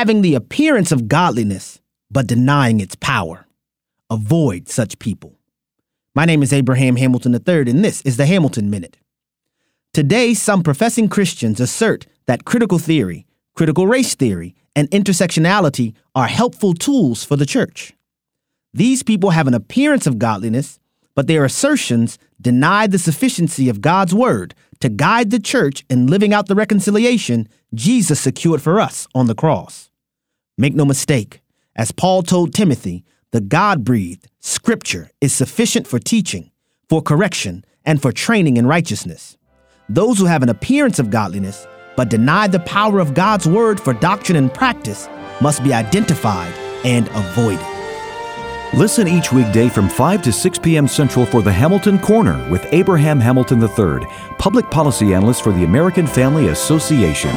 having the appearance of godliness, but denying its power. Avoid such people. My name is Abraham Hamilton III, and this is the Hamilton Minute. Today, some professing Christians assert that critical theory, critical race theory, and intersectionality are helpful tools for the church. These people have an appearance of godliness, but their assertions deny the sufficiency of God's word to guide the church in living out the reconciliation Jesus secured for us on the cross. Make no mistake, as Paul told Timothy, the God breathed Scripture is sufficient for teaching, for correction, and for training in righteousness. Those who have an appearance of godliness but deny the power of God's word for doctrine and practice must be identified and avoided. Listen each weekday from 5 to 6 p.m. Central for the Hamilton Corner with Abraham Hamilton III, public policy analyst for the American Family Association.